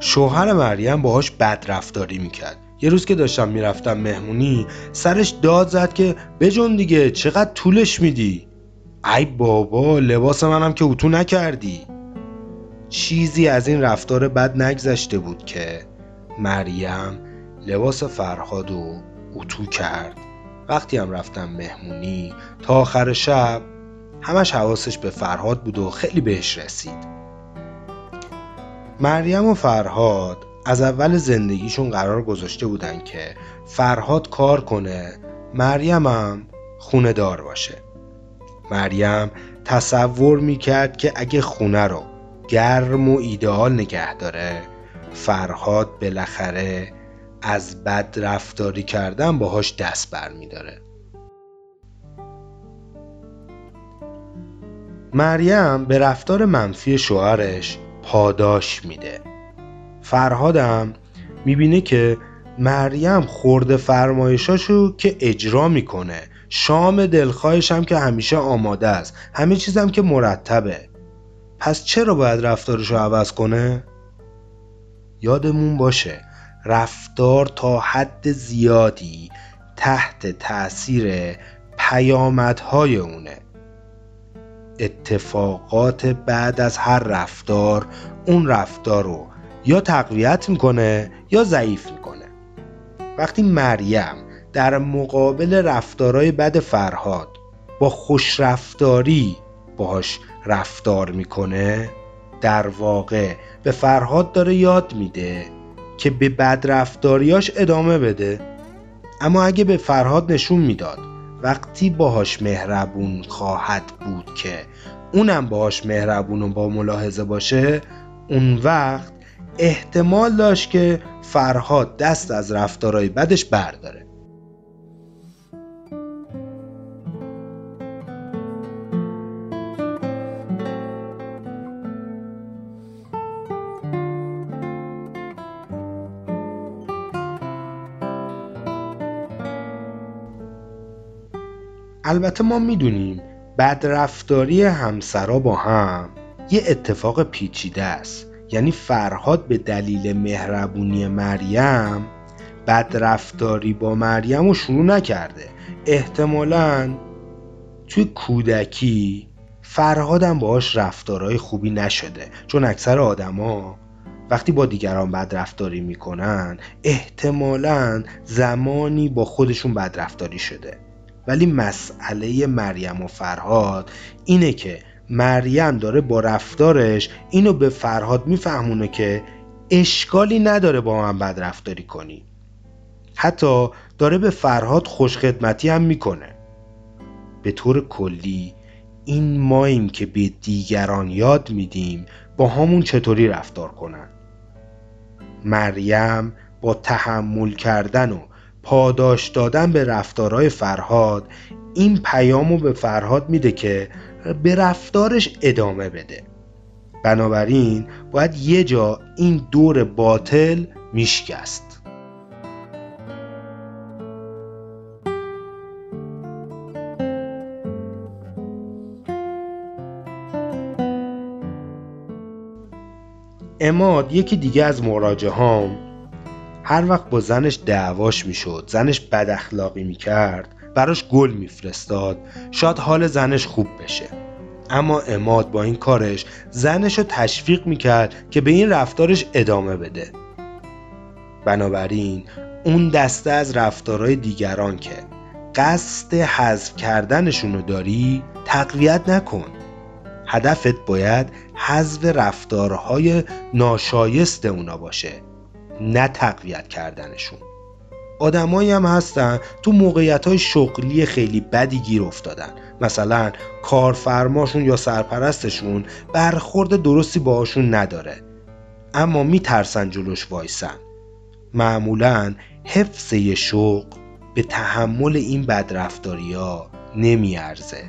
شوهر مریم باهاش بد رفتاری می‌کرد. یه روز که داشتم می‌رفتم مهمونی سرش داد زد که بجون دیگه چقدر طولش میدی؟ ای بابا لباس منم که اتو نکردی. چیزی از این رفتار بد نگذشته بود که مریم لباس فرهاد و اتو کرد. وقتی هم رفتم مهمونی تا آخر شب همش حواسش به فرهاد بود و خیلی بهش رسید. مریم و فرهاد از اول زندگیشون قرار گذاشته بودن که فرهاد کار کنه مریم هم خونه دار باشه. مریم تصور می‌کرد که اگه خونه رو گرم و ایدئال نگه داره فرهاد بالاخره از بد رفتاری کردن باهاش دست بر میداره. مریم به رفتار منفی شوهرش پاداش میده. فرهادم می‌بینه که مریم خورده فرمایشاشو که اجرا می‌کنه. شام دلخواهش هم که همیشه آماده است. همه چیزم که مرتبه. پس چرا باید رفتارشو عوض کنه؟ یادمون باشه رفتار تا حد زیادی تحت تاثیر پیامدهای اونه. اتفاقات بعد از هر رفتار اون رفتار رو یا تقویت می‌کنه یا ضعیف می‌کنه. وقتی مریم در مقابل رفتارهای بد فرهاد با خوشرفتاری باهاش رفتار می‌کنه در واقع به فرهاد داره یاد میده که به بد رفتاریاش ادامه بده. اما اگه به فرهاد نشون می‌داد وقتی باهاش مهربون خواهد بود که اونم باهاش مهربون و با ملاحظه باشه اون وقت احتمال داشت که فرهاد دست از رفتارهای بدش برداره. البته ما می‌دونیم بدرفتاری همسرا با هم یه اتفاق پیچیده است. یعنی فرهاد به دلیل مهربونی مریم بدرفتاری با مریم رو شروع نکرده. احتمالا توی کودکی فرهادم باهاش رفتارهای خوبی نشده. چون اکثر آدما وقتی با دیگران بدرفتاری می‌کنن احتمالا زمانی با خودشون بدرفتاری شده. ولی مسئله مریم و فرهاد اینه که مریم داره با رفتارش اینو به فرهاد میفهمونه که اشکالی نداره با من بد رفتاری کنی. حتی داره به فرهاد خوشخدمتی هم می‌کنه. به طور کلی این ماییم که به دیگران یاد میدیم با همون چطوری رفتار کنن. مریم با تحمل کردن و پاداش دادن به رفتارهای فرهاد این پیامو به فرهاد میده که به رفتارش ادامه بده. بنابراین باید یه جا این دور باطل میشکست. اماد یکی دیگه از مراجعه هام هر وقت با زنش دعواش می‌شد زنش بد اخلاقی می‌کرد براش گل میفرستاد. شاید حال زنش خوب بشه. اما اماد با این کارش زنش رو تشویق می‌کرد که به این رفتارش ادامه بده. بنابراین اون دسته از رفتارهای دیگران که قصد حذف کردنشون رو داری تقویت نکن. هدفت باید حذف رفتارهای ناشایست اونا باشه. نه تقویت کردنشون. آدمایی هم هستن تو موقعیت های شغلی خیلی بدی گیر افتادن. مثلا کارفرماشون یا سرپرستشون برخورد درستی باهاشون نداره. اما میترسن جلوش وایسن. معمولا حفظ یه شغل به تحمل این بدرفتاری ها نمیارزه.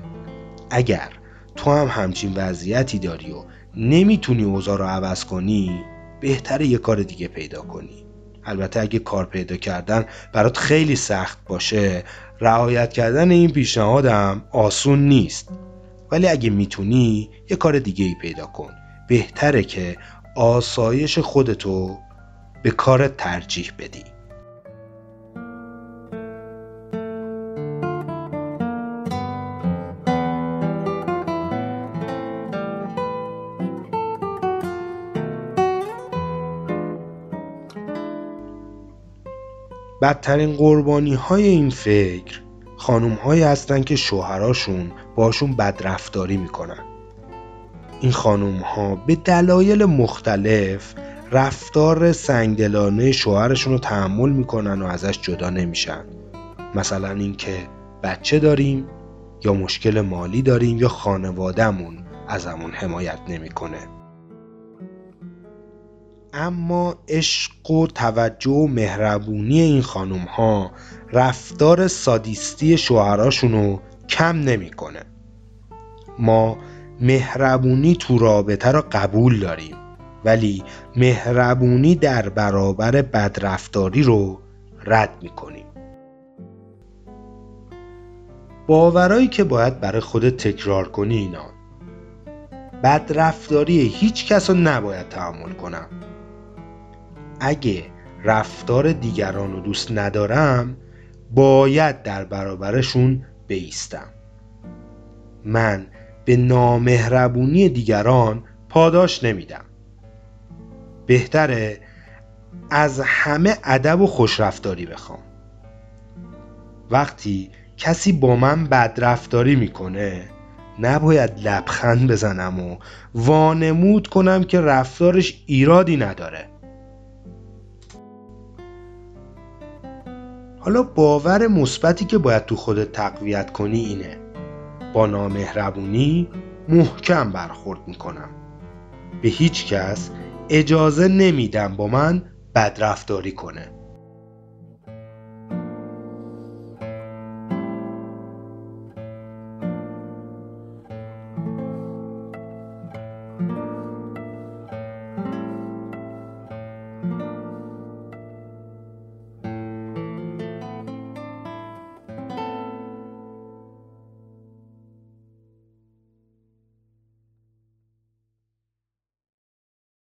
اگر تو هم همچین وضعیتی داری و نمی‌تونی اوضاع رو عوض کنی بهتره یه کار دیگه پیدا کنی. البته اگه کار پیدا کردن برات خیلی سخت باشه رعایت کردن این پیشنهادم آسون نیست. ولی اگه می‌تونی یه کار دیگه ای پیدا کن. بهتره که آسایش خودتو به کارت ترجیح بدی. بدترین قربانی های این فکر خانوم هایی هستن که شوهراشون باشون بدرفتاری می‌کنن. این خانوم ها به دلایل مختلف رفتار سنگدلانه شوهرشون رو تحمل می‌کنن و ازش جدا نمیشن. مثلا اینکه بچه داریم یا مشکل مالی داریم یا خانوادهمون ازمون حمایت نمی‌کنه. اما عشق و توجه و مهربونی این خانوم ها رفتار سادیستی شوهراشون رو کم نمی‌کنه. ما مهربونی تو رابطه را قبول داریم ولی مهربونی در برابر بدرفتاری رو رد می‌کنیم. باورایی که باید برای خودت تکرار کنی اینا. بدرفتاری هیچ کس رو نباید تحمل کنم. اگه رفتار دیگران رو دوست ندارم باید در برابرشون بیستم. من به نامهربونی دیگران پاداش نمیدم. بهتره از همه ادب و خوشرفتاری بخوام. وقتی کسی با من بدرفتاری می‌کنه نباید لبخند بزنم و وانمود کنم که رفتارش ایرادی نداره. حالا باور مثبتی که باید تو خودت تقویت کنی اینه. با نامهربونی محکم برخورد می‌کنم. به هیچ کس اجازه نمیدم با من بدرفتاری کنه.